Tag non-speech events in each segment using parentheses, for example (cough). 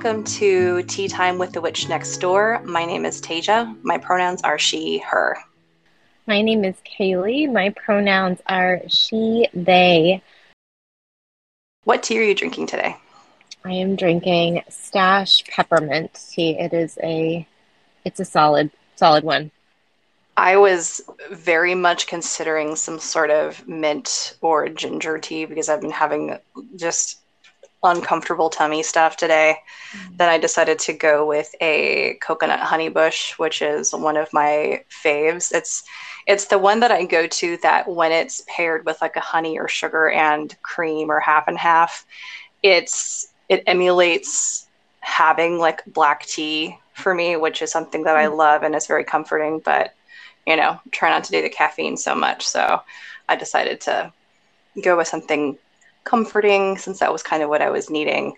welcome to Tea Time with the Witch Next Door. My name is Tasia. My pronouns are she, her. My name is Kaylee. My pronouns are she, they. What tea are you drinking today? I am drinking Stash Peppermint tea. It is a it's a solid solid one. I was very much considering some sort of mint or ginger tea because I've been having just uncomfortable tummy stuff today. Mm-hmm. Then I decided to go with a coconut honey bush, which is one of my faves. It's it's the one that I go to that when it's paired with like a honey or sugar and cream or half and half, it's it emulates having like black tea for me, which is something that I mm. love and is very comforting, but you know, try not to do the caffeine so much. So I decided to go with something comforting since that was kind of what I was needing.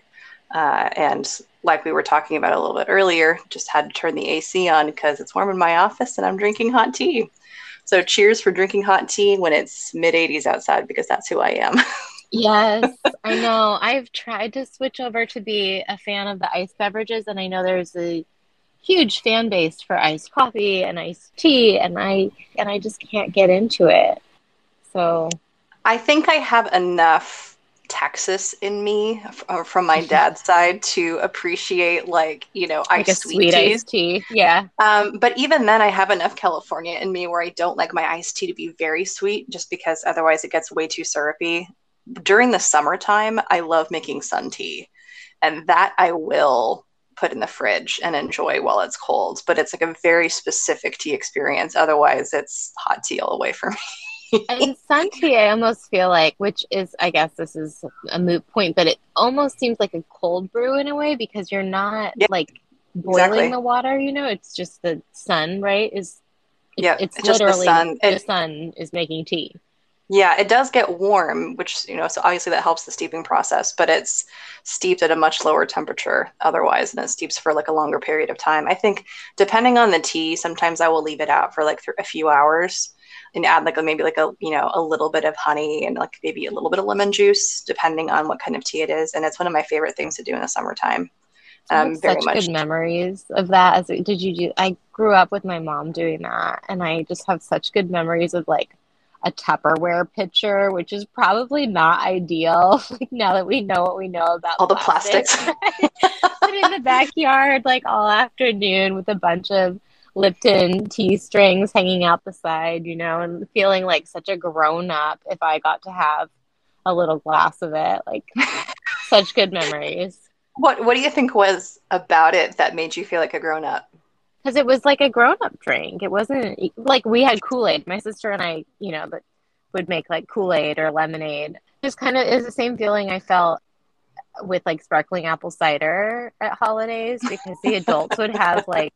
Uh, and like we were talking about a little bit earlier, just had to turn the AC on because it's warm in my office and I'm drinking hot tea. So cheers for drinking hot tea when it's mid 80s outside because that's who I am. (laughs) yes, I know. I've tried to switch over to be a fan of the iced beverages, and I know there's a huge fan base for iced coffee and iced tea and I and I just can't get into it. So I think I have enough Texas in me uh, from my (laughs) dad's side to appreciate like you know like iced sweet, sweet iced tea. Yeah. Um, but even then, I have enough California in me where I don't like my iced tea to be very sweet, just because otherwise it gets way too syrupy. During the summertime, I love making sun tea, and that I will put in the fridge and enjoy while it's cold. But it's like a very specific tea experience. Otherwise, it's hot tea all the way for me. And sun tea, I almost feel like, which is, I guess this is a moot point, but it almost seems like a cold brew in a way because you're not yeah, like boiling exactly. the water. You know, it's just the sun, right? Is yeah, it's, it's literally the sun. the sun is making tea. Yeah, it does get warm, which, you know, so obviously that helps the steeping process, but it's steeped at a much lower temperature otherwise, and it steeps for like a longer period of time. I think depending on the tea, sometimes I will leave it out for like th- a few hours and add like a, maybe like a, you know, a little bit of honey and like maybe a little bit of lemon juice, depending on what kind of tea it is. And it's one of my favorite things to do in the summertime. Um, very such much. good memories of that. As did you do? I grew up with my mom doing that, and I just have such good memories of like a Tupperware pitcher, which is probably not ideal. (laughs) like now that we know what we know about all the plastics, (laughs) but in the backyard, like all afternoon with a bunch of Lipton tea strings hanging out the side, you know, and feeling like such a grown up if I got to have a little glass of it. Like (laughs) such good memories. What What do you think was about it that made you feel like a grown up? because it was like a grown up drink. It wasn't like we had Kool Aid. My sister and I, you know, but would make like Kool Aid or lemonade. Just kind of is the same feeling I felt with like sparkling apple cider at holidays because the adults would have like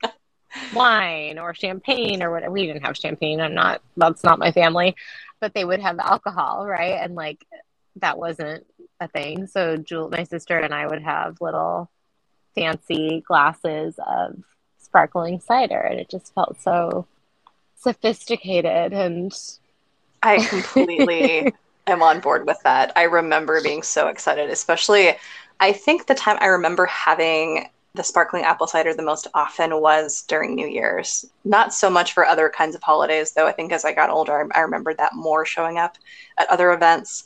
wine or champagne or whatever. We didn't have champagne. I'm not, that's not my family, but they would have alcohol, right? And like that wasn't a thing. So Jewel, my sister and I would have little fancy glasses of sparkling cider and it just felt so sophisticated and I completely (laughs) am on board with that. I remember being so excited, especially I think the time I remember having the sparkling apple cider the most often was during New Year's. Not so much for other kinds of holidays, though. I think as I got older, I, I remembered that more showing up at other events.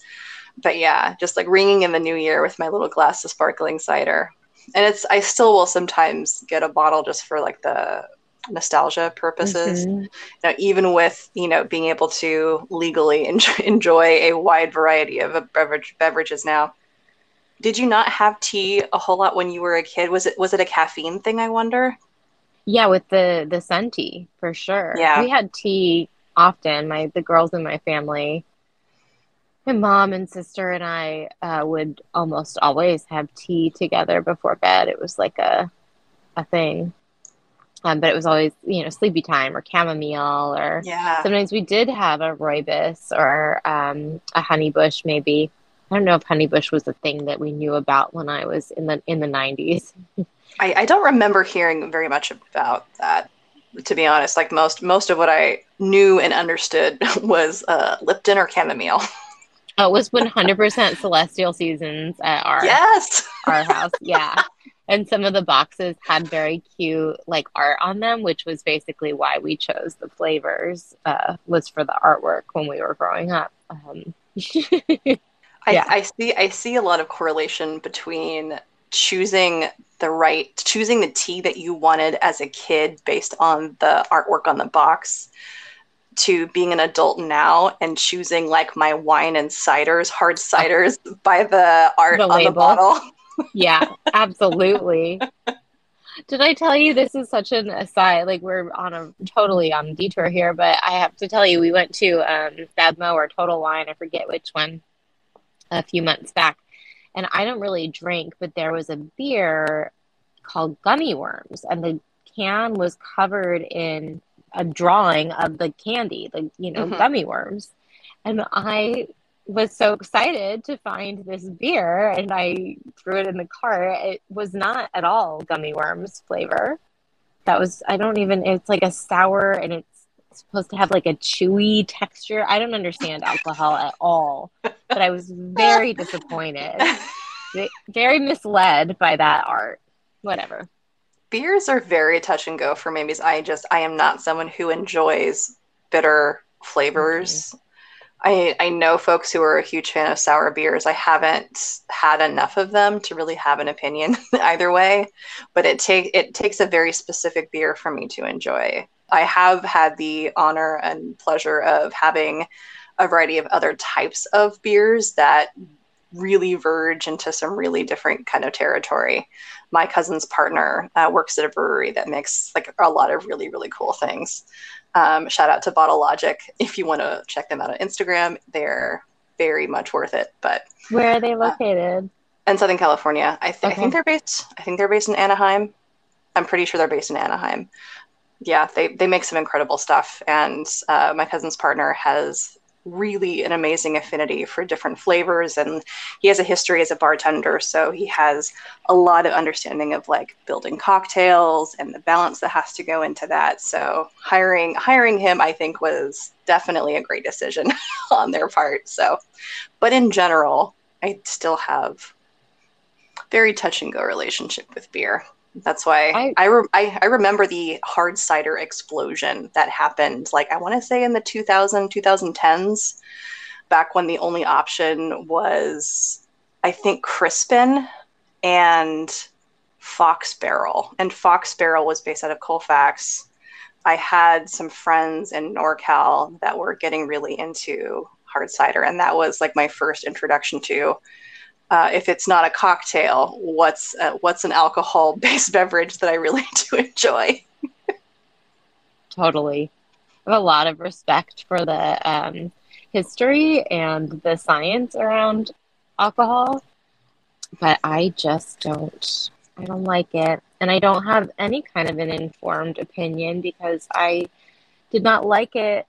But yeah, just like ringing in the new year with my little glass of sparkling cider and it's I still will sometimes get a bottle just for like the nostalgia purposes. Mm-hmm. You know, even with you know being able to legally enjoy, (laughs) enjoy a wide variety of beverage beverages now. Did you not have tea a whole lot when you were a kid? Was it was it a caffeine thing? I wonder. Yeah, with the the sun tea for sure. Yeah, we had tea often. My the girls in my family my mom and sister and I uh, would almost always have tea together before bed. It was like a a thing. Um, but it was always, you know, sleepy time or chamomile, or yeah. sometimes we did have a rooibos or um, a honey bush. Maybe I don't know if honeybush was a thing that we knew about when I was in the in the nineties. (laughs) I, I don't remember hearing very much about that to be honest like most most of what i knew and understood (laughs) was uh, lipton or chamomile (laughs) Oh, it was 100% Celestial Seasonings at our yes our house. Yeah. and some of the boxes had very cute like art on them, which was basically why we chose the flavors. Uh, was for the artwork when we were growing up. Um, yeah. I, I see. I see a lot of correlation between choosing the right choosing the tea that you wanted as a kid based on the artwork on the box to being an adult now and choosing like my wine and ciders hard ciders by the art the on the bottle (laughs) yeah absolutely did i tell you this is such an aside like we're on a totally on detour here but i have to tell you we went to um Mo or total wine i forget which one a few months back and I don't really drink, but there was a beer called Gummy Worms, and the can was covered in a drawing of the candy, the you know, mm-hmm. gummy worms. And I was so excited to find this beer and I threw it in the cart. It was not at all gummy worms flavor. That was I don't even it's like a sour and it's supposed to have like a chewy texture. I don't understand alcohol at all, but I was very disappointed, very misled by that art. Whatever. Beers are very touch and go for me because I just I am not someone who enjoys bitter flavors. Mm-hmm. I I know folks who are a huge fan of sour beers. I haven't had enough of them to really have an opinion (laughs) either way, but it take it takes a very specific beer for me to enjoy. I have had the honor and pleasure of having a variety of other types of beers that really verge into some really different kind of territory. My cousin's partner uh, works at a brewery that makes like a lot of really really cool things. Um, shout out to Bottle Logic if you want to check them out on Instagram. They're very much worth it. But where are they uh, located? Uh, in Southern California. I, th- okay. I think they're based. I think they're based in Anaheim. I'm pretty sure they're based in Anaheim yeah, they, they make some incredible stuff. And uh, my cousin's partner has really an amazing affinity for different flavors. And he has a history as a bartender. So he has a lot of understanding of like building cocktails and the balance that has to go into that. So hiring hiring him, I think, was definitely a great decision (laughs) on their part. So, but in general, I still have very touch and go relationship with beer. That's why I I, re- I, I remember the hard cider explosion that happened like I want to say in the 2000 2010s back when the only option was I think Crispin and Fox Barrel and Fox Barrel was based out of Colfax. I had some friends in NorCal that were getting really into hard cider and that was like my first introduction to uh, if it's not a cocktail, what's uh, what's an alcohol-based (laughs) beverage that I really (laughs) do enjoy? totally, I have a lot of respect for the um, history and the science around alcohol, but I just don't. I don't like it, and I don't have any kind of an informed opinion because I did not like it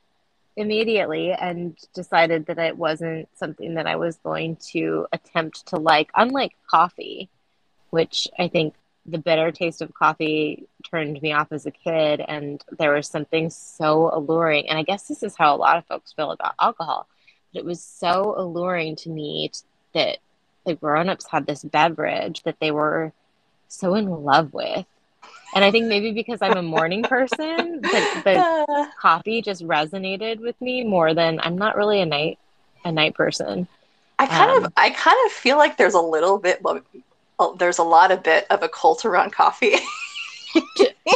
immediately and decided that it wasn't something that I was going to attempt to like, unlike coffee, which I think the bitter taste of coffee turned me off as a kid. And there was something so alluring. And I guess this is how a lot of folks feel about alcohol. But it was so alluring to me that the grown ups had this beverage that they were so in love with and I think maybe because I'm a morning person, the, the coffee just resonated with me more than I'm not really a night a night person. I kind um, of I kind of feel like there's a little bit there's a lot of bit of a cult around coffee.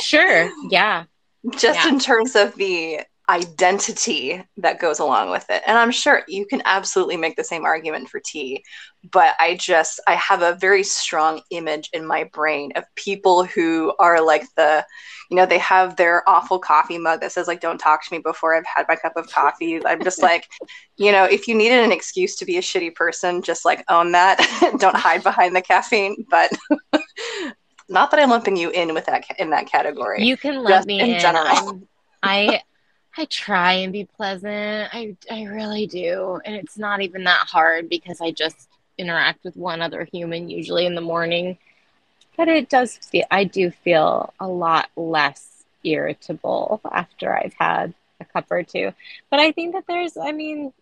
sure. Yeah. (laughs) Just yeah. in terms of the identity that goes along with it. And I'm sure you can absolutely make the same argument for tea, but I just I have a very strong image in my brain of people who are like the you know, they have their awful coffee mug that says like don't talk to me before I've had my cup of coffee. I'm just (laughs) like, you know, if you needed an excuse to be a shitty person, just like own that. (laughs) don't hide behind the caffeine, but (laughs) not that I'm lumping you in with that in that category. You can lump me in, in general. I I try and be pleasant. I I really do. And it's not even that hard because I just interact with one other human usually in the morning. But it does feel I do feel a lot less irritable after I've had a cup or two. But I think that there's I mean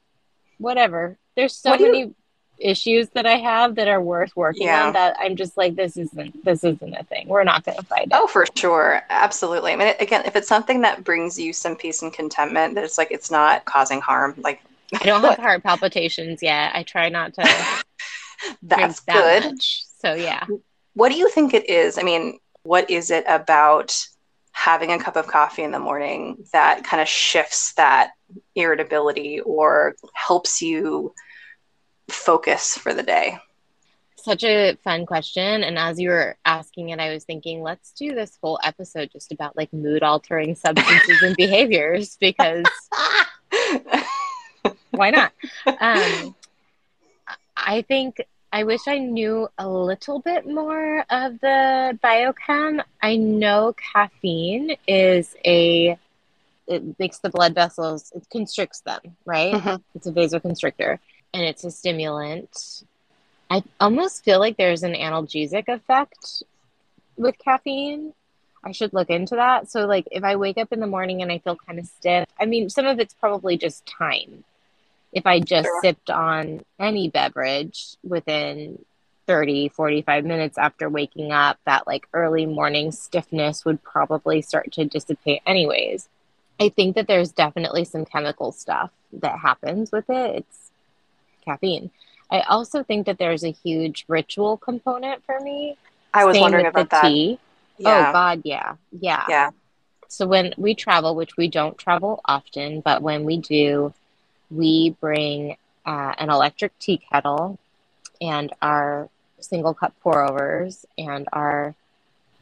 whatever. There's so many issues that I have that are worth working yeah. on that I'm just like this isn't this isn't a thing. We're not going to fight it. Oh, for sure. Absolutely. I mean again, if it's something that brings you some peace and contentment, that it's like it's not causing harm, like I don't have (laughs) heart palpitations yet. I try not to (laughs) That's that good. Much. So yeah. What do you think it is? I mean, what is it about having a cup of coffee in the morning that kind of shifts that irritability or helps you focus for the day? Such a fun question. And as you were asking it, I was thinking, let's do this whole episode just about like mood altering substances and behaviors (laughs) because (laughs) why not? Um, I think I wish I knew a little bit more of the biochem. I know caffeine is a it makes the blood vessels it constricts them, right? Mm-hmm. It's a vasoconstrictor and it's a stimulant. I almost feel like there's an analgesic effect with caffeine. I should look into that. So like if I wake up in the morning and I feel kind of stiff, I mean some of it's probably just time if I just sure. sipped on any beverage within 30, 45 minutes after waking up, that like early morning stiffness would probably start to dissipate, anyways. I think that there's definitely some chemical stuff that happens with it. It's caffeine. I also think that there's a huge ritual component for me. I was Same wondering about that. Tea. Yeah. Oh God, yeah, yeah, yeah. So when we travel, which we don't travel often, but when we do, we bring uh, an electric tea kettle and our single cup pour overs and our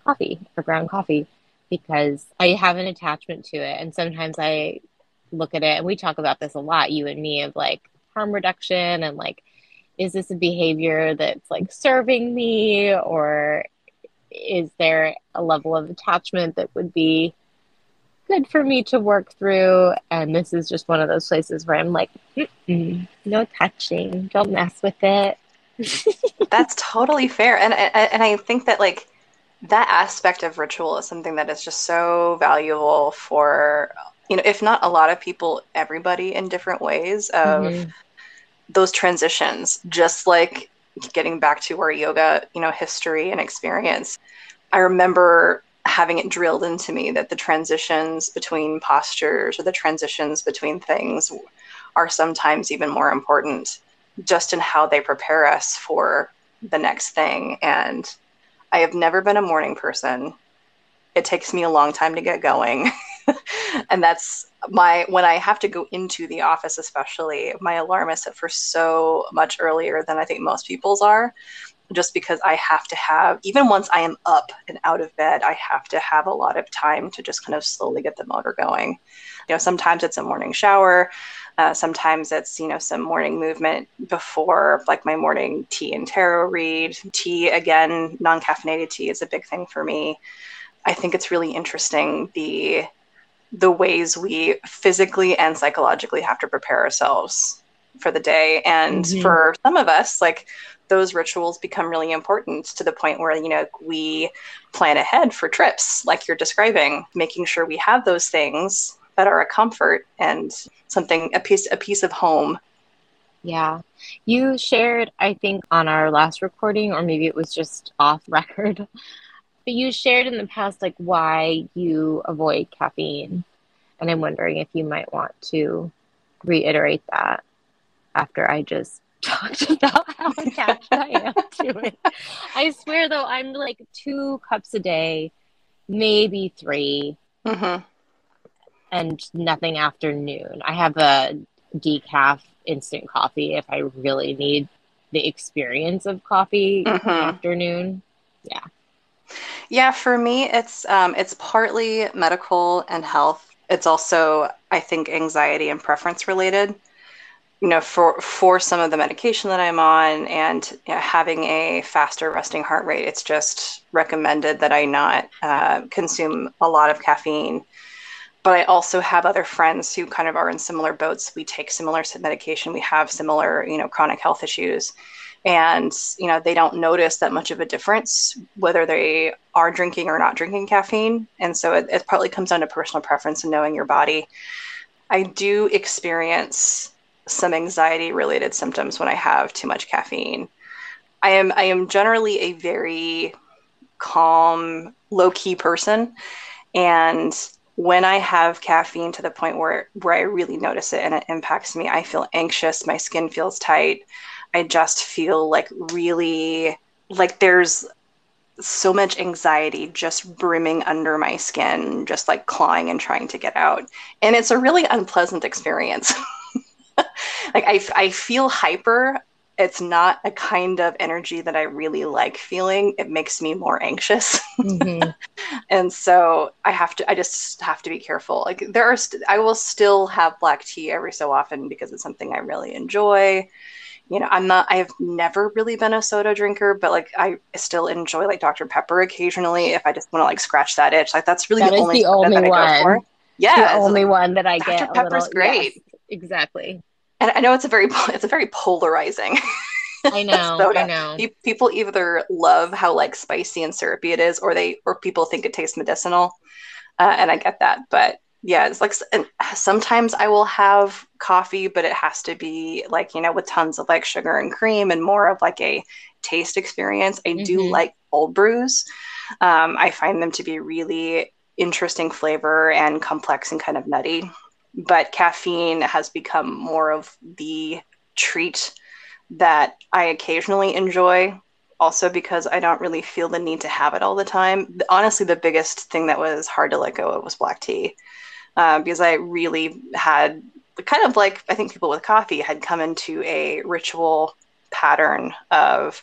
coffee, our ground coffee, because I have an attachment to it. And sometimes I look at it, and we talk about this a lot, you and me, of like harm reduction and like, is this a behavior that's like serving me or is there a level of attachment that would be good for me to work through. And this is just one of those places where I'm like, no touching, don't mess with it. (laughs) That's totally fair. And, and I think that like that aspect of ritual is something that is just so valuable for, you know, if not a lot of people, everybody in different ways of mm-hmm. those transitions, just like getting back to our yoga, you know, history and experience. I remember having it drilled into me that the transitions between postures or the transitions between things are sometimes even more important just in how they prepare us for the next thing. And I have never been a morning person. It takes me a long time to get going. (laughs) and that's my when I have to go into the office, especially, my alarm is set for so much earlier than I think most people's are just because I have to have, even once I am up and out of bed, I have to have a lot of time to just kind of slowly get the motor going. You know, sometimes it's a morning shower. Uh, sometimes it's, you know, some morning movement before like my morning tea and tarot read. Tea, again, non caffeinated tea is a big thing for me. I think it's really interesting the the ways we physically and psychologically have to prepare ourselves for the day. And mm-hmm. for some of us, like those rituals become really important to the point where you know we plan ahead for trips like you're describing making sure we have those things that are a comfort and something a piece a piece of home yeah you shared i think on our last recording or maybe it was just off (laughs) record but you shared in the past like why you avoid caffeine and i'm wondering if you might want to reiterate that after i just (laughs) talked about how attached I am to it. I swear, though, I'm like two cups a day, maybe 3 mm-hmm. and nothing after noon. I have a decaf instant coffee if I really need the experience of coffee mm-hmm. afternoon. Yeah. Yeah, for me, it's um, it's partly medical and health. It's also, I think, anxiety and preference related you know, for for some of the medication that I'm on and you know, having a faster resting heart rate, it's just recommended that I not uh, consume a lot of caffeine. But I also have other friends who kind of are in similar boats. We take similar medication. We have similar, you know, chronic health issues, and you know, they don't notice that much of a difference whether they are drinking or not drinking caffeine. And so it, it partly comes down to personal preference and knowing your body. I do experience some anxiety related symptoms when I have too much caffeine. I am I am generally a very calm, low key person, and when I have caffeine to the point where where I really notice it and it impacts me, I feel anxious. My skin feels tight. I just feel like really like there's so much anxiety just brimming under my skin, just like clawing and trying to get out. And it's a really unpleasant experience. (laughs) like I, I feel hyper. It's not a kind of energy that I really like feeling. It makes me more anxious. Mm-hmm. (laughs) and so I have to, I just have to be careful. Like there are, st- I will still have black tea every so often because it's something I really enjoy you know, I'm not, I've never really been a soda drinker, but like I still enjoy like Dr. Pepper occasionally if I just want to like scratch that itch. Like that's really that the only, the only that one. I go for. Yeah. The only one that I Dr. get. Pepper's little, great. Yes, exactly. And I know it's a very, (laughs) it's a very polarizing. I (laughs) know. soda. I know. People either love how like spicy and syrupy it is, or they, or people think it tastes medicinal. Uh, and I get that, but yeah, it's like sometimes I will have coffee, but it has to be like you know with tons of like sugar and cream and more of like a taste experience. I mm-hmm. do like cold brews. Um, I find them to be really interesting flavor and complex and kind of nutty. But caffeine has become more of the treat that I occasionally enjoy. Also, because I don't really feel the need to have it all the time. Honestly, the biggest thing that was hard to let go of was black tea uh, because I really had kind of like I think people with coffee had come into a ritual pattern of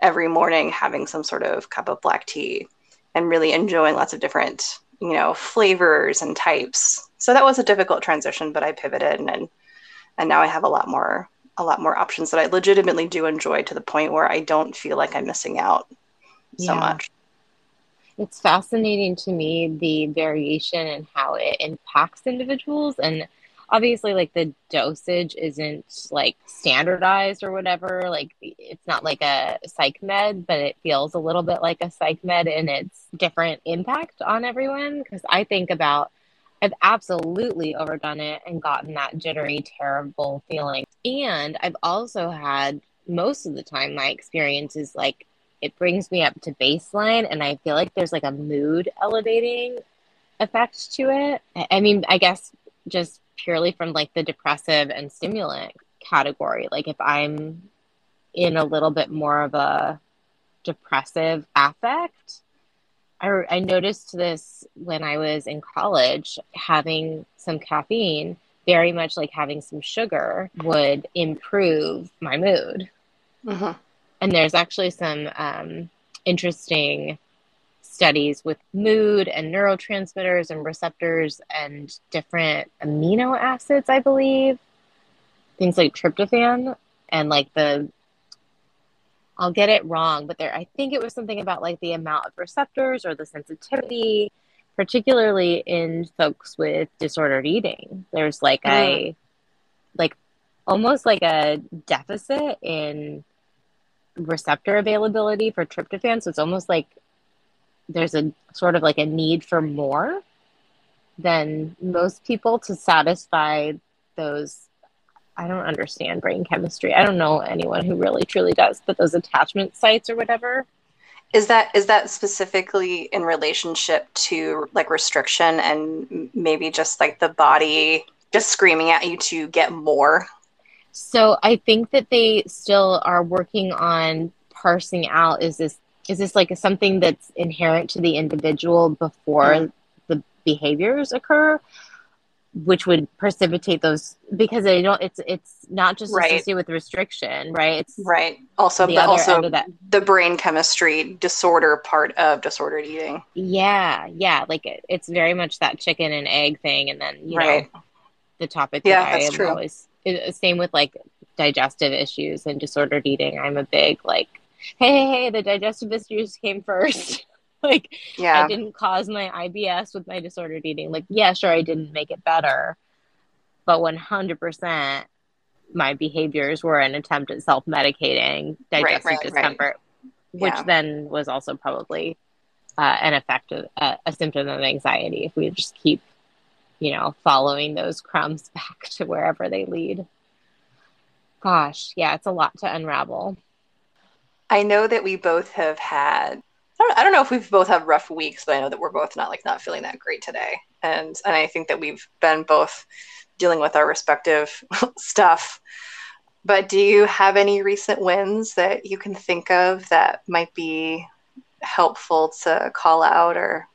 every morning having some sort of cup of black tea and really enjoying lots of different you know flavors and types so that was a difficult transition but i pivoted and and now i have a lot more a lot more options that i legitimately do enjoy to the point where i don't feel like i'm missing out so yeah. much it's fascinating to me the variation and how it impacts individuals. And obviously like the dosage isn't like standardized or whatever. Like it's not like a psych med but it feels a little bit like a psych med in its different impact on everyone. Because i think about i've absolutely overdone it and gotten that jittery terrible feeling. And i've also had most of the time my experience is like it brings me up to baseline and I feel like there's like a mood elevating effect to it. I mean, I guess just purely from like the depressive and stimulant category. Like if I'm in a little bit more of a depressive affect, I, I noticed this when I was in college, having some caffeine, very much like having some sugar, would improve my mood. Mm-hmm and there's actually some um, interesting studies with mood and neurotransmitters and receptors and different amino acids, I believe. Things like tryptophan and like the I'll get it wrong, but there I think it was something about like the amount of receptors or the sensitivity, particularly in folks with disordered eating. There's like mm. a like almost like a deficit in receptor availability for tryptophan. So it's almost like there's a sort of like a need for more than most people to satisfy those. I don't understand brain chemistry. I don't know anyone who really truly does, but those attachment sites or whatever. Is that is that specifically in relationship to like restriction and maybe just like the body just screaming at you to get more so I think that they still are working on parsing out is this is this like something that's inherent to the individual before mm. the behaviors occur which would precipitate those because they don't it's it's not just right. associated with restriction right it's right also the also the brain chemistry disorder part of disordered eating yeah yeah like it, it's very much that chicken and egg thing and then you right. know the topic yeah, that that's I true. always same with like digestive issues and disordered eating. I'm a big like, hey, hey, hey, the digestive issues came first. (laughs) like, yeah. I didn't cause my IBS with my disordered eating. Like, yeah, sure, I didn't make it better, but 100% my behaviors were an attempt at self medicating digestive right, right, discomfort, right. which yeah. then was also probably uh, an effect of uh, a symptom of anxiety if we just keep you know, following those crumbs (laughs) back to wherever they lead. gosh, yeah, it's a lot to unravel. I know that we both have had. I don't, I don't know if we've both had rough weeks, but I know that we're both not like not feeling that great today, and and I think that we've been both dealing with our respective (laughs) stuff. But do you have any recent wins that you can think of that might be helpful to call out or?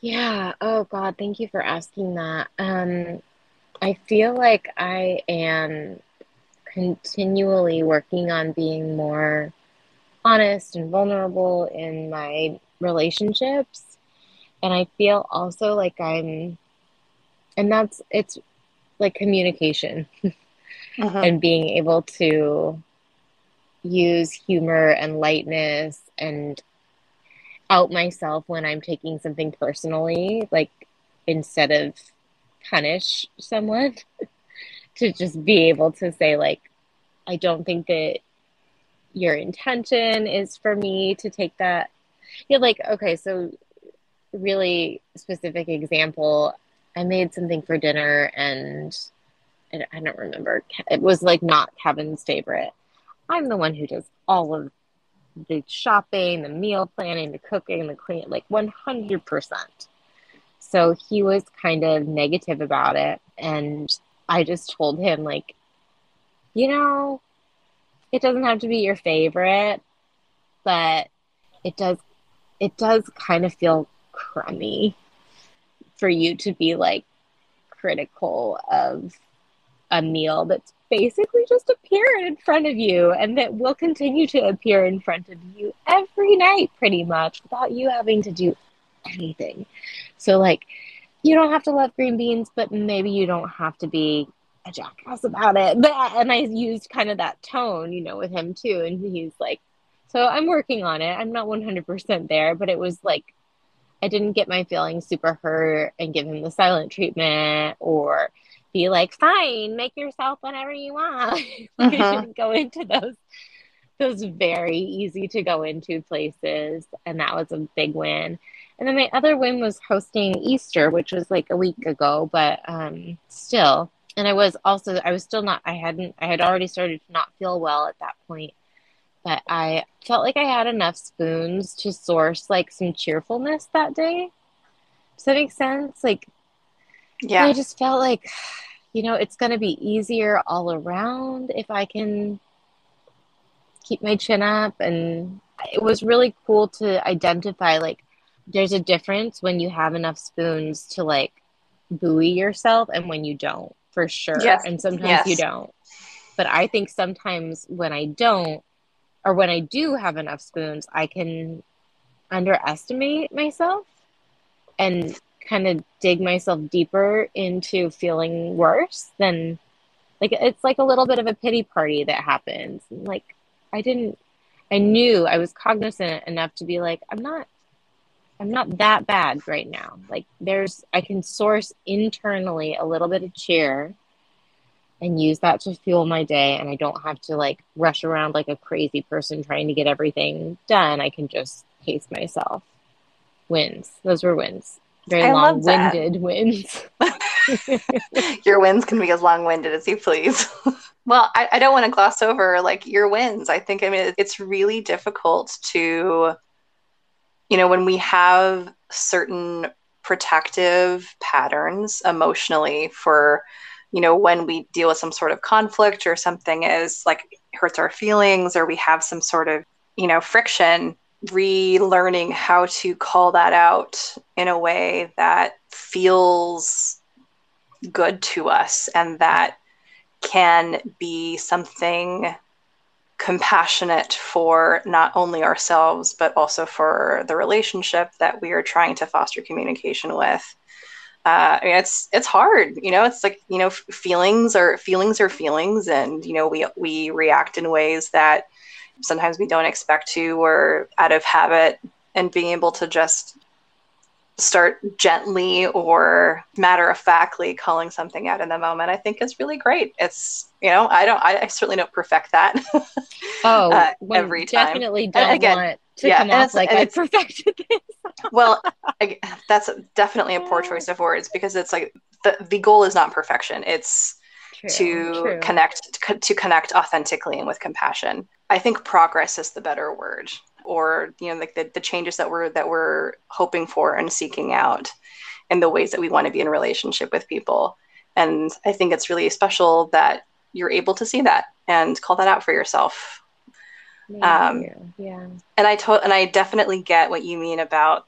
Yeah. Oh God, thank you for asking that. Um, I feel like I am continually working on being more honest and vulnerable in my relationships. And I feel also like I'm, and that's, it's like communication (laughs) uh-huh. and being able to use humor and lightness and out myself when I'm taking something personally, like instead of punish someone. (laughs) to just be able to say like i don't think that your intention is for me to take that yeah like okay so really specific example i made something for dinner and i don't remember it was like not kevin's favorite i'm the one who does all of the shopping the meal planning the cooking the clean like 100% so he was kind of negative about it and I just told him, like, you know, it doesn't have to be your favorite, but it does it does kind of feel crummy for you to be like critical of a meal that's basically just appeared in front of you and that will continue to appear in front of you every night pretty much without you having to do anything. So like you don't have to love green beans, but maybe you don't have to be a jackass about it. But and I used kind of that tone, you know, with him too. And he's like, so I'm working on it. I'm not 100% there, but it was like I didn't get my feelings super hurt and give him the silent treatment or be like, fine, make yourself whatever you want. (laughs) like. I didn't go into those those very easy to go into places, and that was a big win. And then my other win was hosting Easter, which was like a week ago, but um, still. And I was also, I was still not, I hadn't, I had already started to not feel well at that point. But I felt like I had enough spoons to source like some cheerfulness that day. Does that make sense? Like, yeah. I just felt like, you know, it's going to be easier all around if I can keep my chin up. And it was really cool to identify like, there's a difference when you have enough spoons to like buoy yourself and when you don't, for sure. Yes. And sometimes yes. you don't. But I think sometimes when I don't, or when I do have enough spoons, I can underestimate myself and kind of dig myself deeper into feeling worse than like it's like a little bit of a pity party that happens. Like I didn't I knew I was cognizant enough to be like, I'm not I'm not that bad right now. Like there's I can source internally a little bit of cheer and use that to fuel my day and I don't have to like rush around like a crazy person trying to get everything done. I can just pace myself. Wins. Those were wins. Very long-winded wins. (laughs) your wins can be as long-winded as you please. (laughs) well, I, I don't want to gloss over like your wins. I think I mean it's really difficult to you know, when we have certain protective patterns emotionally for, you know, when we deal with some sort of conflict or something is like hurts our feelings or we have some sort of, you know, friction, relearning how to call that out in a way that feels good to us and that can be something compassionate for not only ourselves but also for the relationship that we are trying to foster communication with. Uh, I mean, it's it's hard you know it's like you know feelings are feelings are feelings and you know we we react in ways that sometimes we don't expect to or out of habit and being able to just start gently or matter of factly calling something out in the moment i think is really great. It's you know i don't i, I certainly don't perfect that. (laughs) Oh uh, every time. definitely don't again, want to yeah, come off like i perfected this. (laughs) Well I, that's definitely a poor choice of words because it's like the, the goal is not perfection. It's true, to true. connect to connect authentically and with compassion. I think progress is the better word, or you know, like the, the changes that we're that we're hoping for and seeking out, and the ways that we want to be in relationship with people. And I think it's really special that you're able to see that and call that out for yourself. Um, you. Yeah. And I to- and I definitely get what you mean about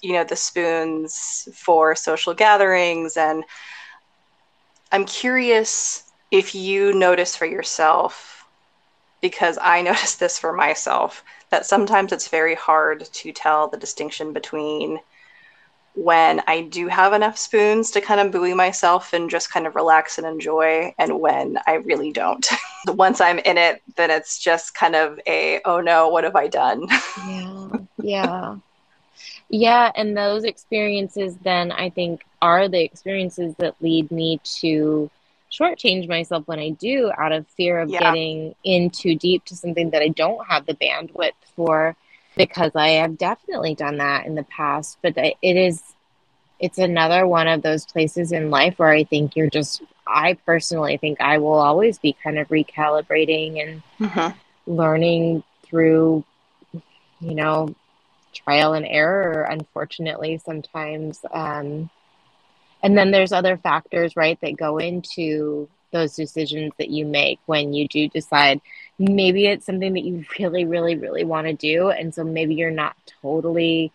you know the spoons for social gatherings and I'm curious if you notice for yourself because I (laughs) noticed this for myself that sometimes it's very hard to tell the distinction between when I do have enough spoons to kind of buoy myself and just kind of relax and enjoy, and when I really don't. (laughs) Once I'm in it, then it's just kind of a, oh no, what have I done? (laughs) Yeah. Yeah. Yeah, and those experiences then I think are the experiences that lead me to shortchange myself when I do out of fear of Yeah. getting in too deep to something that I don't have the bandwidth for because I have definitely done that in the past, but it is it's another one of those places in life where I think you're just I personally think I will always be kind of recalibrating and Mhm. learning through you know trial and error unfortunately sometimes um, and then there's other factors right that go into those decisions that you make when you do decide maybe it's something that you (laughs) really really really want to do and so maybe you're not totally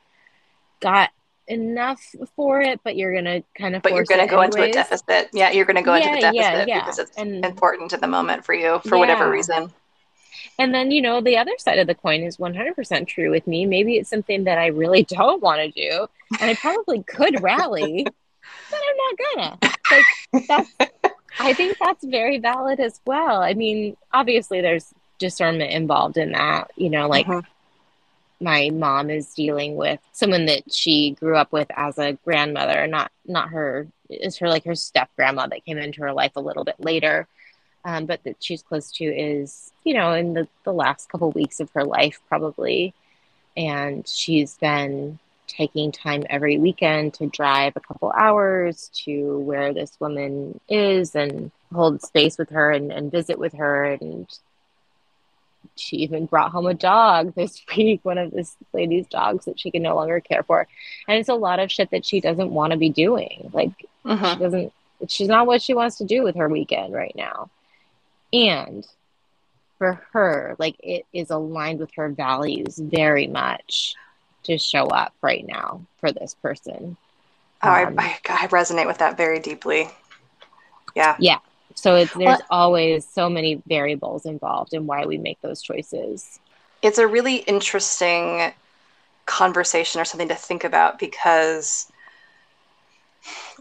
got enough for it but you're gonna kind of But you're gonna go into a deficit. Yeah, you're going to go into the Yeah, yeah, deficit yeah. because it's And- important in the moment for you for whatever reason. And then, you know, the other side of the coin is 100% true with me. Maybe it's something that I really (laughs) don't want to do, and I probably could rally, but I'm not gonna. Like, that's, I think that's very valid as well. I mean, obviously, there's discernment involved in that. You know, like Mhm. my mom is dealing with someone that she grew up with as a grandmother, not not her, is her like her step grandma that came into her life a little bit later um, but that she's close to is you know in the, the last couple weeks of her life probably and she's been taking time every weekend to drive a couple hours to where this woman is and hold space with her and, and visit with her. And she even brought home a dog (laughs) this week one of this lady's dogs that she can no longer care for. And it's a lot of shit that she doesn't want to be doing. Like Mhm. she doesn't she's not what she wants to do with her weekend right now. And for her like it is aligned with her values very much to show up right now for this person Oh, I, Um, I, I resonate with that very deeply. Yeah. Yeah. so it's there's Well- always so many variables involved in why we make those choices It's a really interesting conversation or something to think about because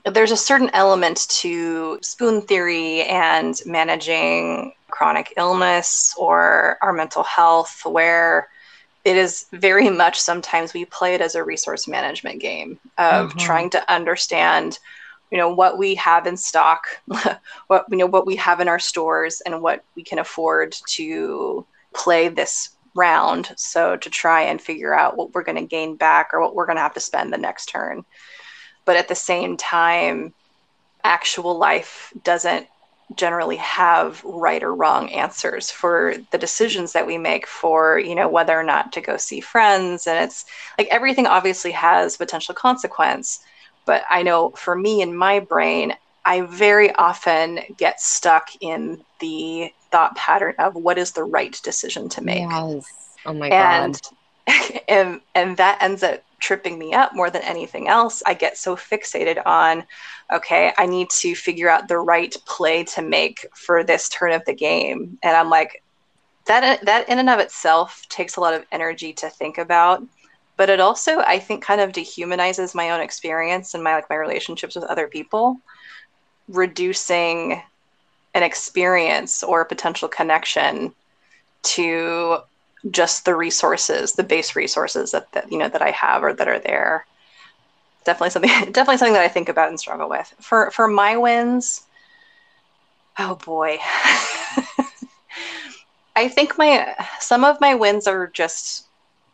there's a certain element to spoon theory and managing chronic illness or our mental health where it is very much sometimes we play it as a resource management game of Mhm. trying to understand you know what we have in stock (laughs) what you know what we have in our stores and what we can afford to play this round so to try and figure out what we're going to gain back or what we're going to have to spend the next turn but at the same time actual life doesn't generally have right or wrong answers for the decisions that we make for you know whether or not to go see friends. And it's like everything obviously has potential consequence but i know for me in my brain i very often get stuck in the thought pattern of what is the right decision to make. Yes. Oh my god. and (laughs) and and that ends up tripping me up more than anything else. I get so fixated on okay i need to figure out the right play to make for this turn of the game. And i'm like that that in and of itself takes a lot of energy to think about but it also i think kind of dehumanizes my own experience and my like my relationships with other people reducing an experience or a potential connection to just the resources, the base resources that, that you know that I have or that are there. Definitely something (laughs) definitely something that I think about and struggle with. For for my wins, oh boy. (laughs) I think my some of my wins are just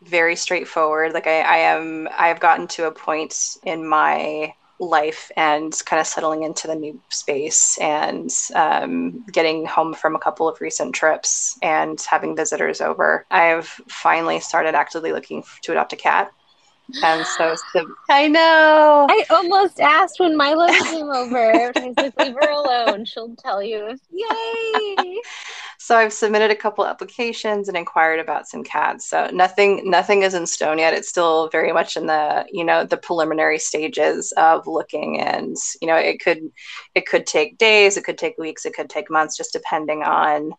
very straightforward. Like I, I am I have gotten to a point in my life and kind of settling into the new space and um, getting home from a couple of recent trips and having visitors over, I've finally started actively looking to adopt a cat. And so, so I know. I almost asked when Milo came over. I said, leave her alone. She'll tell you. (laughs) Yay! So I've submitted a couple applications and inquired about some cats. So nothing nothing is in stone yet. It's still very much in the, you know, the preliminary stages of looking and, you know, it could it could take days, it could take weeks, it could take months just depending on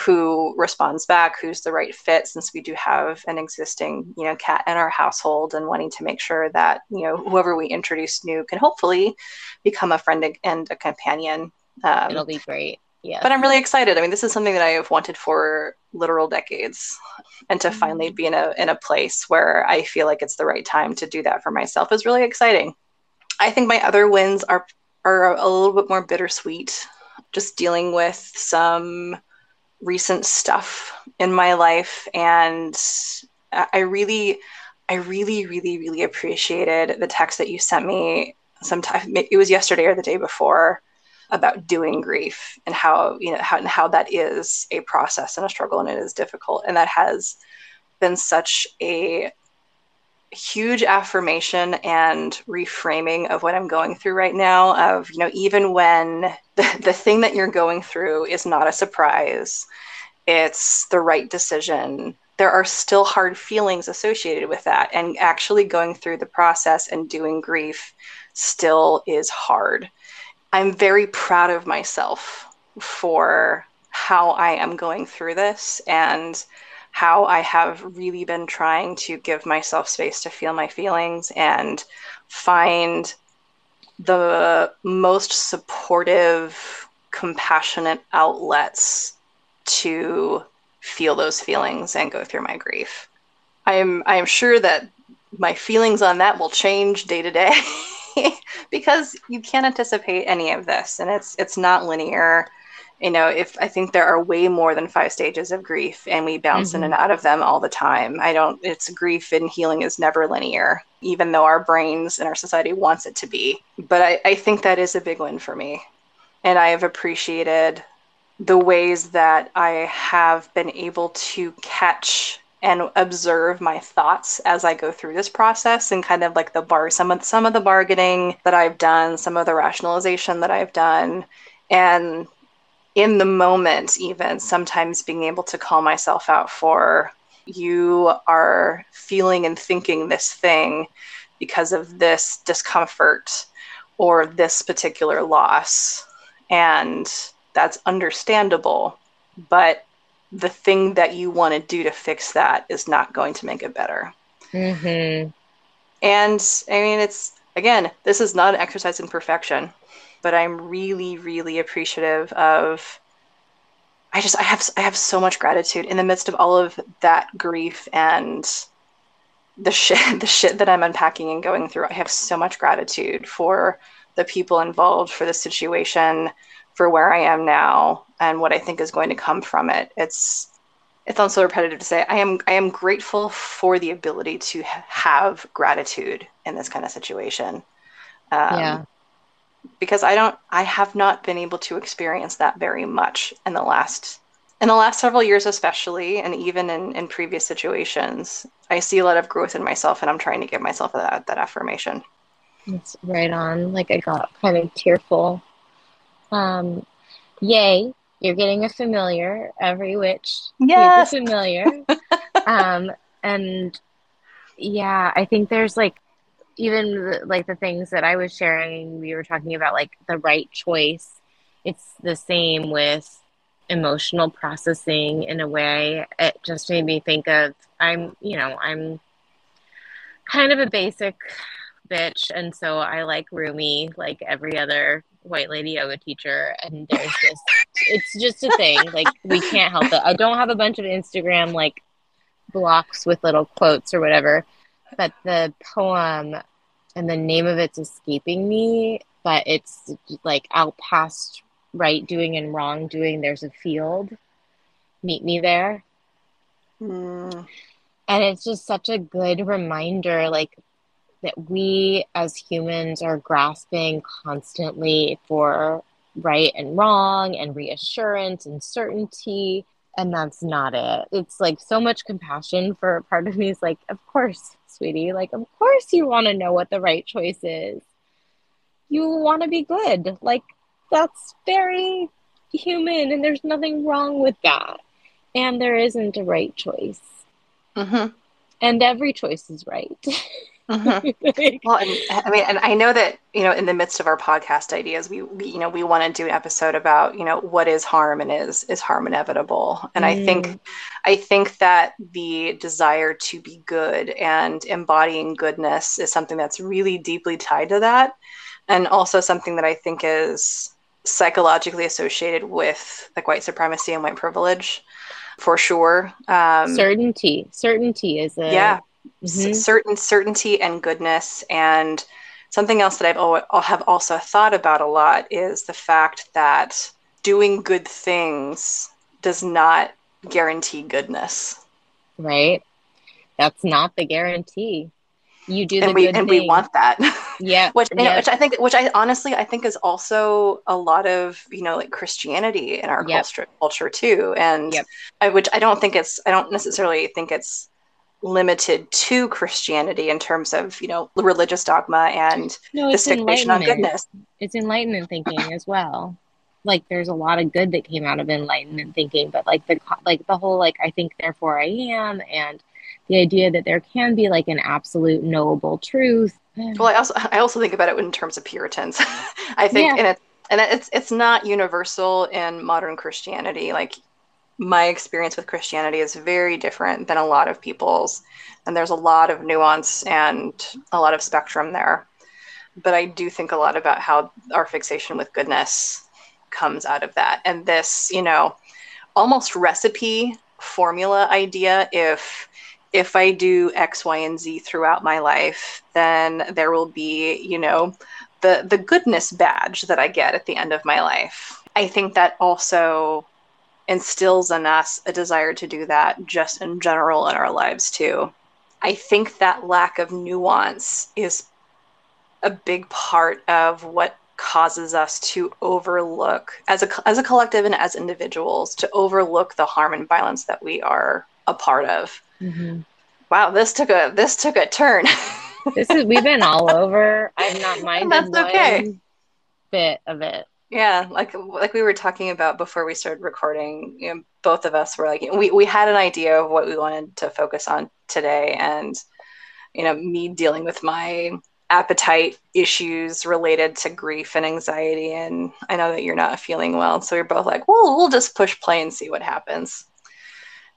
who responds back, who's the right fit since we do have an existing, you know, cat in our household and wanting to make sure that, you know, whoever we introduce new can hopefully become a friend and a companion. Um, It'll be great yeah. But I'm really excited. I mean, this is something that I have wanted for literal decades, and to mm-hmm. finally be in a in a place where I feel like it's the right time to do that for myself is really exciting. I think my other wins are are a little bit more bittersweet. Just dealing with some recent stuff in my life, and I really, I really, really, really appreciated the text that you sent me. Sometime it was yesterday or the day before about doing grief and how you know how and how that is a process and a struggle and it is difficult. And that has been such a huge affirmation and reframing of what I'm going through right now of you know even when the, the thing that you're going through is not a surprise it's the right decision. There are still hard feelings associated with that. And actually going through the process and doing grief still is hard I'm very proud of myself for how I am going through this and how I have really been trying to give myself space to feel my feelings and find the most supportive, compassionate outlets to feel those feelings and go through my grief. I am I am sure that my feelings on that will change day to day. (laughs) (laughs) because you can't anticipate any of this and it's it's not linear. You know if i think there are way more than five stages of grief and we bounce mm-hmm. in and out of them all the time. I don't it's grief and healing is never linear even though our brains and our society wants it to be. But i, I think that is a big win for me. And i have appreciated the ways that i have been able to catch and observe my thoughts as I go through this process and kind of like the bar some of some of the bargaining that I've done, some of the rationalization that I've done. And in the moment even sometimes being able to call myself out for you are feeling and thinking this thing because of this discomfort or this particular loss. And that's understandable but the thing that you want to do to fix that is not going to make it better. Mm-hmm. And I mean, it's again, this is not an exercise in perfection, but I'm really, really appreciative of. I just I have I have so much gratitude in the midst of all of that grief and the shit (laughs) the shit that I'm unpacking and going through. I have so much gratitude for the people involved, for the situation, for where I am now and what I think is going to come from it. It's it sounds so repetitive to say. I am I am grateful for the ability to have gratitude in this kind of situation. Um, yeah. Because I don't I have not been able to experience that very much in the last in the last several years especially and even in, in previous situations. I see a lot of growth in myself and I'm trying to give myself that that affirmation. It's right on. Like I got kind of tearful um, yay, you're getting a familiar every witch. Yes. a familiar. (laughs) um, and yeah, I think there's like even the, like the things that I was sharing, we were talking about like the right choice. It's the same with emotional processing in a way. It just made me think of I'm, you know, I'm kind of a basic bitch, and so I like Rumi like every other white lady yoga teacher and there's just it's just a thing like we can't help it. I don't have a bunch of instagram like blocks with little quotes or whatever but the poem and the name of it's escaping me but it's like out past right doing and wrong doing there's a field. Meet me there. Mm. and it's just such a good reminder like that we as humans are grasping constantly for right and wrong and reassurance and certainty and that's not it. It's like so much compassion for a part of me is like of course sweetie. Like of course you want to know what the right choice is. You want to be good. Like that's very human and there's nothing wrong with that. And there isn't a right choice. Mm-hmm. and every choice is right (laughs) Mm-hmm. (laughs) well, and, I mean, and I know that you know, in the midst of our podcast ideas, we, we you know we want to do an episode about you know what is harm and is is harm inevitable. And mm. I think mm. I think that the desire to be good and embodying goodness is something that's really deeply tied to that, and also something that I think is psychologically associated with like white supremacy and white privilege for sure. Um, certainty, certainty is a yeah mm-hmm. certain certainty and goodness and something else that I've always, have also thought about a lot is the fact that doing good things does not guarantee goodness. Right. That's not the guarantee. You do and we and thing. we want that. (laughs) Yeah. which which I think which I honestly I think is also a lot of, you know, like Christianity in our yep. culture culture too. And yep. I which I don't think it's I don't necessarily think it's limited to Christianity in terms of you know religious dogma and no, this fixation on goodness. It's enlightenment thinking as well. Like there's a lot of good that came out of enlightenment thinking, but like the like the whole like I think therefore I am and the idea that there can be like an absolute knowable truth. (sighs) Well, I also I also think about it in terms of Puritans. (laughs) I think yeah. and it and it's it's not universal in modern Christianity. Like my experience with Christianity is very different than a lot of people's. And there's a lot of nuance and a lot of spectrum there. But I do think a lot about how our fixation with goodness comes out of that. And this, you know, almost recipe formula idea if if I do X, Y, and Z throughout my life, then there will be, you know, the the goodness badge that I get at the end of my life. I think that also instills in us a desire to do that just in general in our lives too. I think that lack of nuance is a big part of what causes us to overlook as a as a collective and as individuals to overlook the harm and violence that we are a part of. Mm-hmm. Wow, this took a this took a turn. this is we've been all over. I've not (laughs) minded That's okay. bit of it yeah like like we were talking about before we started recording you know, both of us were like we, we had an idea of what we wanted to focus on today and you know me dealing with my appetite issues related to grief and anxiety. And i know that you're not feeling well. So we're both like well we'll just push play and see what happens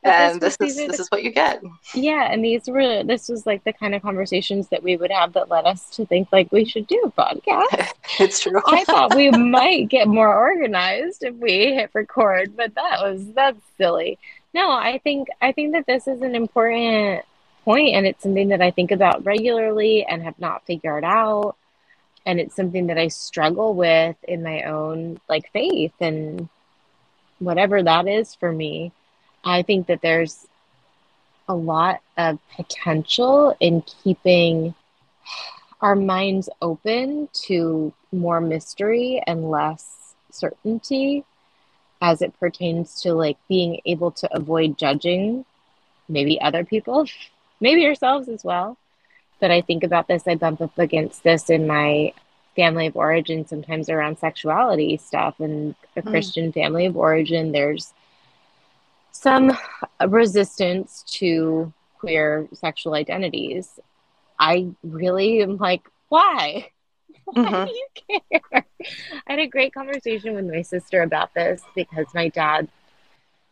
and this, is this is what you get. Yeah and these were this was like the kind of conversations that we would have that led us to think like we should do a podcast. (laughs) It's true. I thought we might get more organized if we hit record but that was that's silly. No i think i think that this is an important point and it's something that i think about regularly and have not figured out. And it's something that i struggle with in my own like faith and whatever that is for me I think that there's a lot of potential in keeping our minds open to more mystery and less certainty as it pertains to like being able to avoid judging maybe other people, (laughs) maybe yourselves as well. But I think about this, I bump up against this in my family of origin, sometimes around sexuality stuff and a mm. Christian family of origin. There's some resistance to queer sexual identities. I really am like, why? (laughs) Why mm-hmm. do you care? (laughs) I had a great conversation with my sister about this because my dad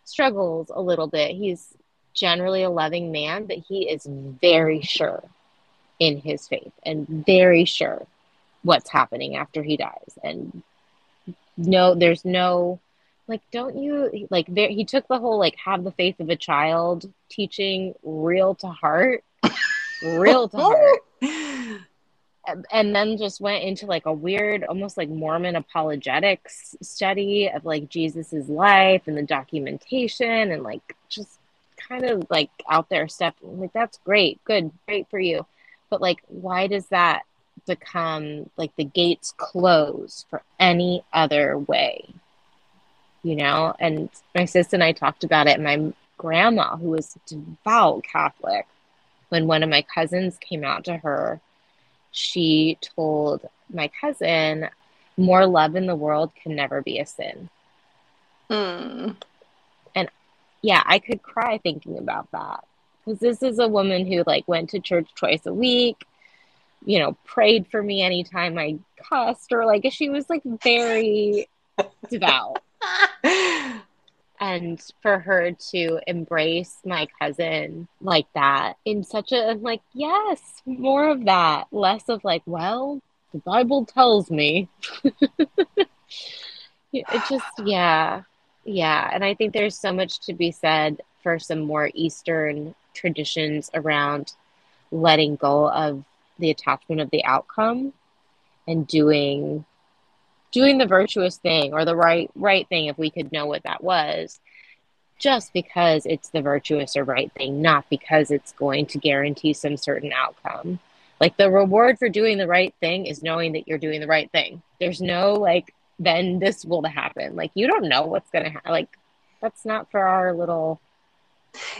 struggles a little bit. He's generally a loving man, but he is very sure in his faith and very sure what's happening after he dies. And no, there's no like don't you like there he took the whole like have the faith of a child teaching real to heart real to heart. (laughs) And then just went into like a weird almost like mormon apologetics study of like jesus's life and the documentation and like just kind of like out there stuff. Like that's great. Good. Great for you. But like why does that become like the gates close for any other way you know and my sister and i talked about it and my grandma who was devout catholic when one of my cousins came out to her she told my cousin more love in the world can never be a sin Mm. and yeah i could cry thinking about that because this is a woman who like went to church twice a week you know prayed for me anytime i cussed or like she was like very (laughs) devout (laughs) and for her to embrace my cousin like that in such a like yes more of that less of like well the bible tells me. (laughs) It just yeah yeah. And i think there's so much to be said for some more eastern traditions around letting go of the attachment of the outcome and doing doing the virtuous thing or the right right thing if we could know what that was just because it's the virtuous or right thing not because it's going to guarantee some certain outcome. Like the reward for doing the right thing is knowing that you're doing the right thing. There's no like then this will happen. Like you don't know what's going to happen like that's not for our little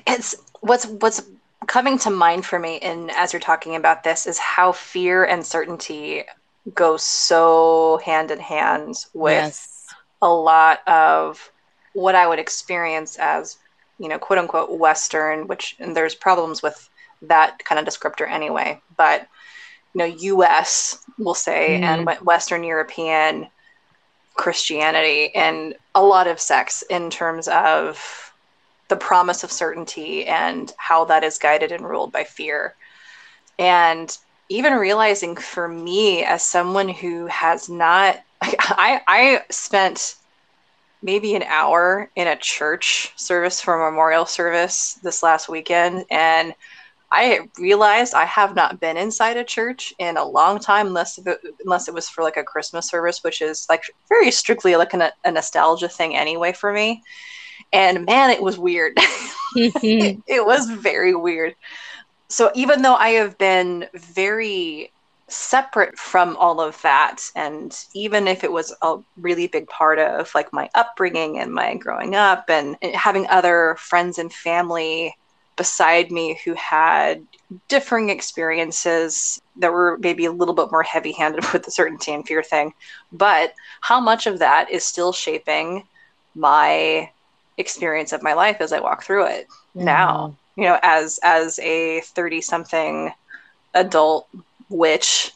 it's what's what's coming to mind for me and as you're talking about this is how fear and certainty go so hand in hand with yes a lot of what I would experience as, you know, quote unquote Western, which and there's problems with that kind of descriptor anyway, but you know, US, we'll say, Mhm. and Western European Christianity and a lot of sects in terms of the promise of certainty and how that is guided and ruled by fear. And even realizing for me as someone who has not (laughs) I I spent maybe an hour in a church service for a memorial service this last weekend and I realized I have not been inside a church in a long time unless it, unless it was for like a Christmas service which is like very strictly like a, a nostalgia thing anyway for me. And man it was weird. It, (laughs) mm-hmm. it was very weird. So even though I have been very separate from all of that, and even if it was a really big part of like my upbringing and my growing up, and having other friends and family beside me who had differing experiences that were maybe a little bit more heavy handed (laughs) with the certainty and fear thing, but how much of that is still shaping my experience of my life as I walk through it mm-hmm. now you know as as a 30 something adult witch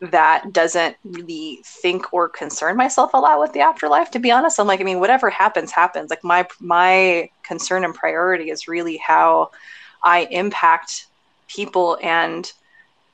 that doesn't really think or concern myself a lot with the afterlife to be honest. I'm like i mean whatever happens happens. Like my my concern and priority is really how i impact people and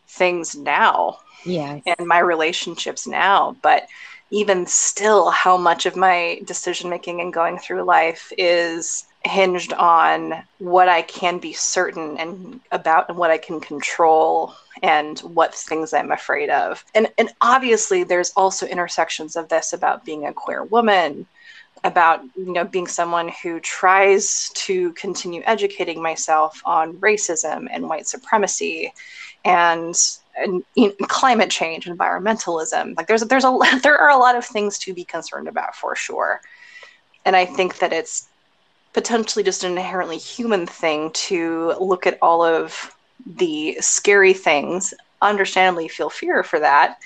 things now yeah and my relationships now. But even still how much of my decision making and going through life is hinged on what I can be certain and about and what I can control and what things I'm afraid of. And and obviously there's also intersections of this about being a queer woman, about you know being someone who tries to continue educating myself on racism and white supremacy and and you know, climate change, environmentalism. Like there's there's a (laughs) there are a lot of things to be concerned about for sure. And I think that it's potentially just an inherently human thing to look at all of the scary things, understandably feel fear for that,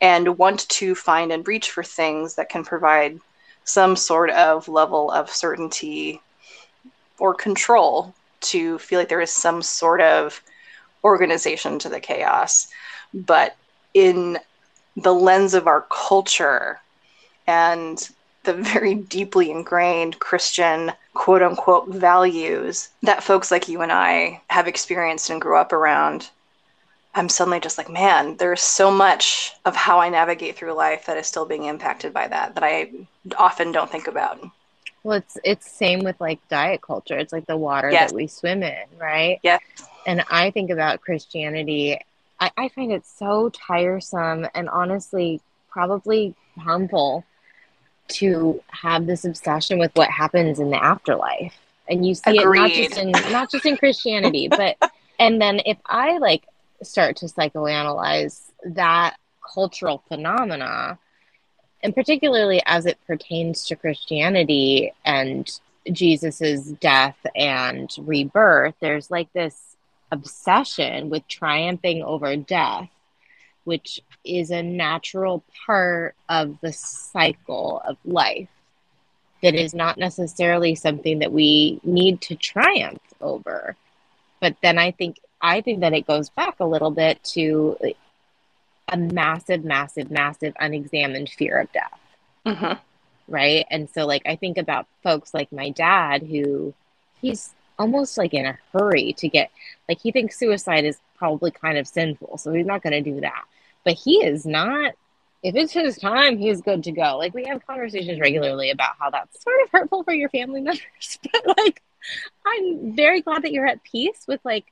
and want to find and reach for things that can provide some sort of level of certainty or control to feel like there is some sort of organization to the chaos. But in the lens of our culture and the very deeply ingrained Christian quote unquote values that folks like you and I have experienced and grew up around, I'm suddenly just like, man, there's so much of how I navigate through life that is still being impacted by that that I often don't think about. Well, it's it's same with like diet culture. It's like the water Yes. that we swim in, right? Yeah. And I think about Christianity. I, I find it so tiresome and honestly probably harmful to have this obsession with what happens in the afterlife. And you see it not just in not just in Christianity, (laughs) but and then if I like start to psychoanalyze that cultural phenomena, and particularly as it pertains to Christianity and Jesus's death and rebirth, there's like this obsession with triumphing over death, which is a natural part of the cycle of life that is not necessarily something that we need to triumph over. But then I think I think that it goes back a little bit to a massive, massive, massive unexamined fear of death. Mm-hmm. Right. And so, like, I think about folks like my dad, who he's almost like in a hurry to get, like, he thinks suicide is probably kind of sinful. So he's not going to do that. But he is not, if it's his time, he's good to go. Like, we have conversations regularly about how that's sort of hurtful for your family (laughs) members. But, like, I'm very glad that you're at peace with, like,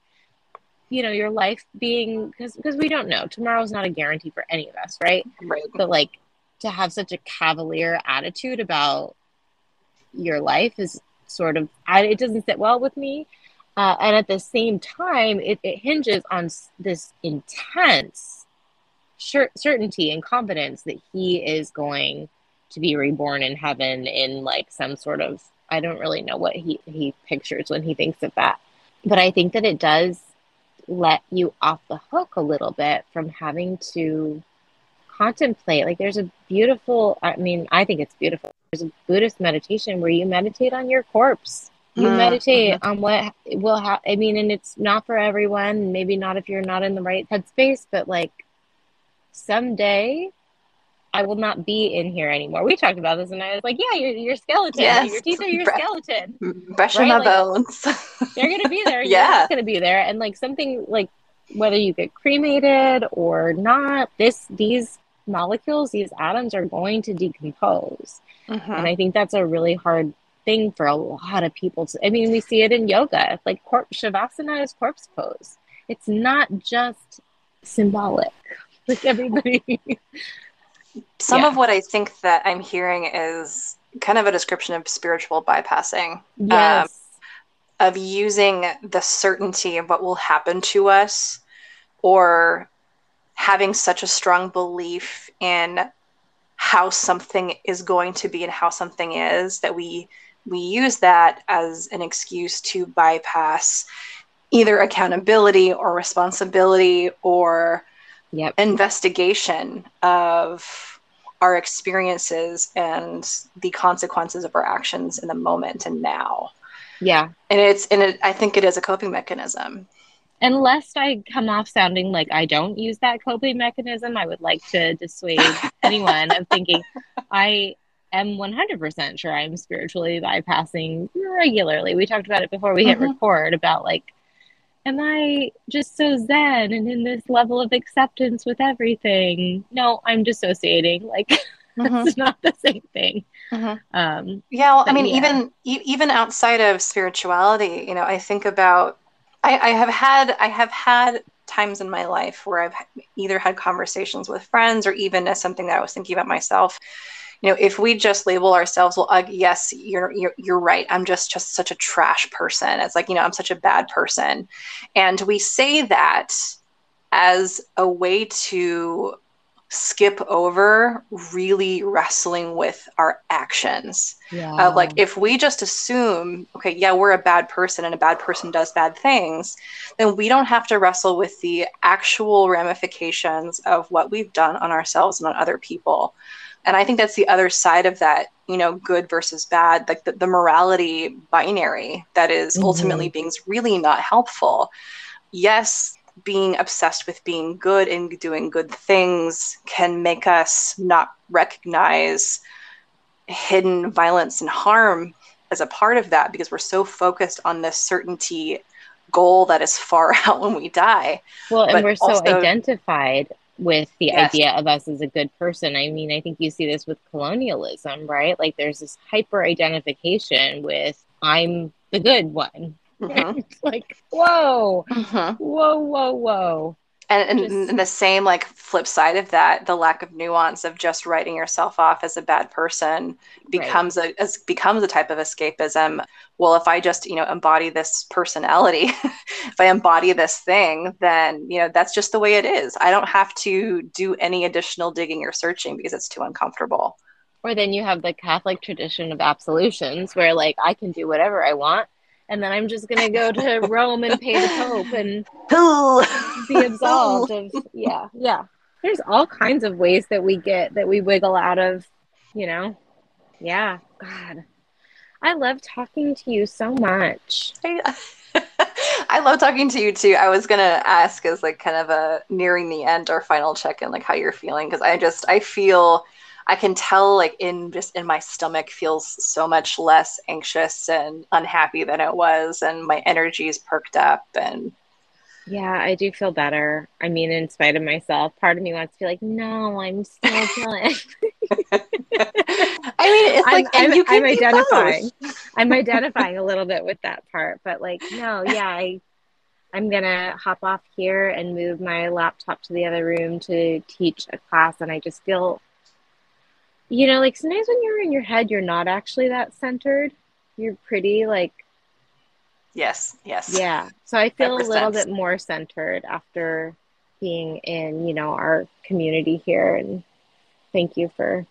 you know your life being because because we don't know tomorrow's not a guarantee for any of us right right but like to have such a cavalier attitude about your life is sort of I, it doesn't sit well with me. Uh, and at the same time it, it hinges on this intense cer- certainty and confidence that he is going to be reborn in heaven in like some sort of i don't really know what he he pictures when he thinks of that. But i think that it does let you off the hook a little bit from having to contemplate. Like there's a beautiful, I mean, I think it's beautiful. There's a Buddhist meditation where you meditate on your corpse. You mm-hmm. meditate on what will happen. I mean, and it's not for everyone. Maybe not if you're not in the right headspace, but like someday I will not be in here anymore. We talked about this, and I was like, "Yeah, your your skeleton. Yes. Your teeth are your skeleton. Brush right? my like, bones. (laughs) they're gonna be there. yeah, it's gonna be there. And like something like whether you get cremated or not, this these molecules, these atoms, are going to decompose. Mm-hmm. And I think that's a really hard thing for a lot of people to. I mean, we see it in yoga, like shavasana is corpse pose. It's not just symbolic. (laughs) Like everybody. some yeah. of what I think that I'm hearing is kind of a description of spiritual bypassing. Yes. Um, of using the certainty of what will happen to us or having such a strong belief in how something is going to be and how something is that we we use that as an excuse to bypass either accountability or responsibility or yep. investigation of our experiences and the consequences of our actions in the moment and now. Yeah. And it's and it, I think it is a coping mechanism. And lest I come off sounding like I don't use that coping mechanism, I would like to dissuade (laughs) anyone of thinking I am 100% sure I'm spiritually bypassing regularly. We talked about it before we hit mm-hmm. record about like am I just so zen and in this level of acceptance with everything? No, I'm dissociating. Like (laughs) mm-hmm. it's not the same thing. Mm-hmm. Um, yeah, well, I mean, yeah. even even outside of spirituality, you know, I think about. I, I have had I have had times in my life where I've either had conversations with friends or even as something that I was thinking about myself. You know if we just label ourselves well uh, yes you're, you're you're right. I'm just just such a trash person. It's like you know i'm such a bad person. And we say that as a way to skip over really wrestling with our actions. Yeah. Uh, like if we just assume, okay, yeah, we're a bad person and a bad person does bad things, then we don't have to wrestle with the actual ramifications of what we've done on ourselves and on other people and i think that's the other side of that you know good versus bad like the, the morality binary that is mm-hmm. ultimately being really not helpful yes being obsessed with being good and doing good things can make us not recognize hidden violence and harm as a part of that because we're so focused on this certainty goal that is far (laughs) out when we die. Well, and but we're so identified with the yes. idea of us as a good person. I mean, I think you see this with colonialism, right? Like there's this hyper identification with I'm the good one. Mm-hmm. (laughs) like, whoa, mm-hmm. whoa, whoa, whoa. and, and, just, the same like flip side of that the lack of nuance of just writing yourself off as a bad person becomes right. a as becomes a type of escapism well if i just you know embody this personality (laughs) if i embody this thing then you know that's just the way it is i don't have to do any additional digging or searching because it's too uncomfortable or then you have the catholic tradition of absolutions where like i can do whatever i want and then I'm just gonna go to Rome and pay the Pope and (laughs) be absolved of yeah, yeah. There's all kinds of ways that we get that we wiggle out of, you know. Yeah. God. I love talking to you so much. I (laughs) love talking to you too. I was gonna ask as like kind of a nearing the end or final check in, like how you're feeling, because I just I feel I can tell like in just in my stomach feels so much less anxious and unhappy than it was and my energy is perked up and yeah, I do feel better. I mean, in spite of myself, part of me wants to be like, no, I'm still (laughs) feeling. I mean, it's like, I'm, I'm, I'm identifying. I'm identifying a little bit with that part, but like, no, yeah, I, I'm gonna hop off here and move my laptop to the other room to teach a class, and I just feel you know, like sometimes when you're in your head, you're not actually that centered. You're pretty like. Yes, yes. Yeah. So I feel a little bit more centered after being in, you know, our community here. And thank you for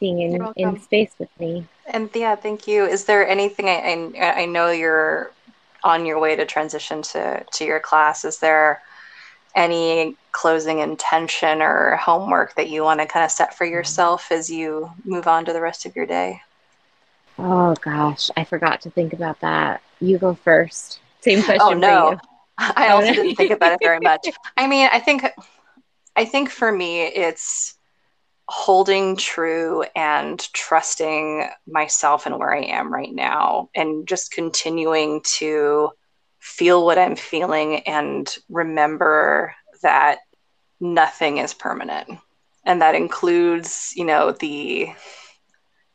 being in, in space with me. And yeah, thank you. Is there anything I, I, I know you're on your way to transition to, to your class. Is there any closing intention or homework that you want to kind of set for yourself as you move on to the rest of your day? Oh gosh, I forgot to think about that. You go first. Same oh, question oh, no. (laughs) I also didn't think about it very (laughs) much. I mean, I think I think for me it's holding true and trusting myself and where I am right now and just continuing to feel what I'm feeling and remember that nothing is permanent. And that includes, you know, the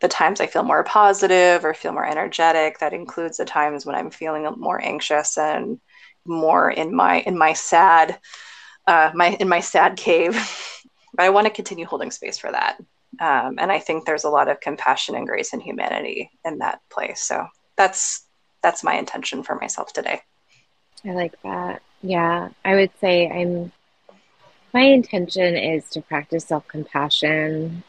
the times I feel more positive or feel more energetic. That includes the times when I'm feeling more anxious and more in my in my sad uh, my in my sad cave. (laughs) but I want to continue holding space for that. Um, and I think there's a lot of compassion and grace and humanity in that place. So that's that's my intention for myself today. I like that. Yeah, I would say I'm. My intention is to practice self compassion,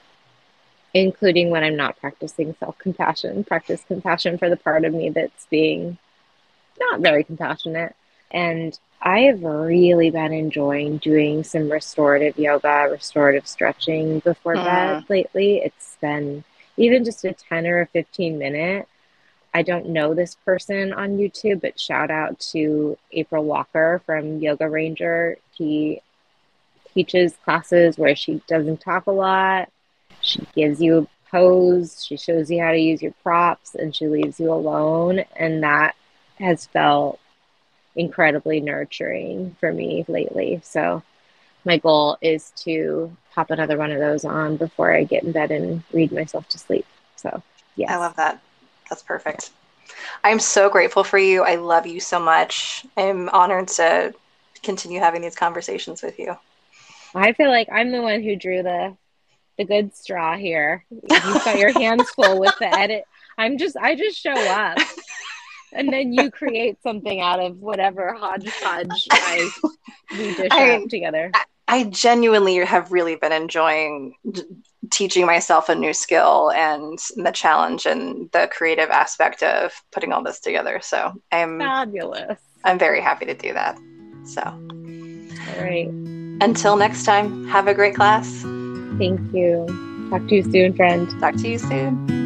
including when I'm not practicing self compassion, (laughs) practice compassion for the part of me that's being not very compassionate. And I have really been enjoying doing some restorative yoga, restorative stretching before bed lately. It's been even just a 10 or a 15 minute I don't know this person on YouTube, but shout out to April Walker from Yoga Ranger. He teaches classes where she doesn't talk a lot. She gives you a pose, she shows you how to use your props, and she leaves you alone. And that has felt incredibly nurturing for me lately. So, my goal is to pop another one of those on before I get in bed and read myself to sleep. So, yeah. I love that. That's perfect. I'm so grateful for you. I love you so much. I'm honored to continue having these conversations with you. I feel like I'm the one who drew the the good straw here. You've got your hands full with the edit. I'm just I just show up. And then you create something out of whatever hodgepodge I we dish I, up together. I genuinely have really been enjoying teaching myself a new skill and the challenge and the creative aspect of putting all this together. So I'm fabulous. I'm very happy to do that. So, all right. Until next time, have a great class. Thank you. Talk to you soon, friend. Talk to you soon.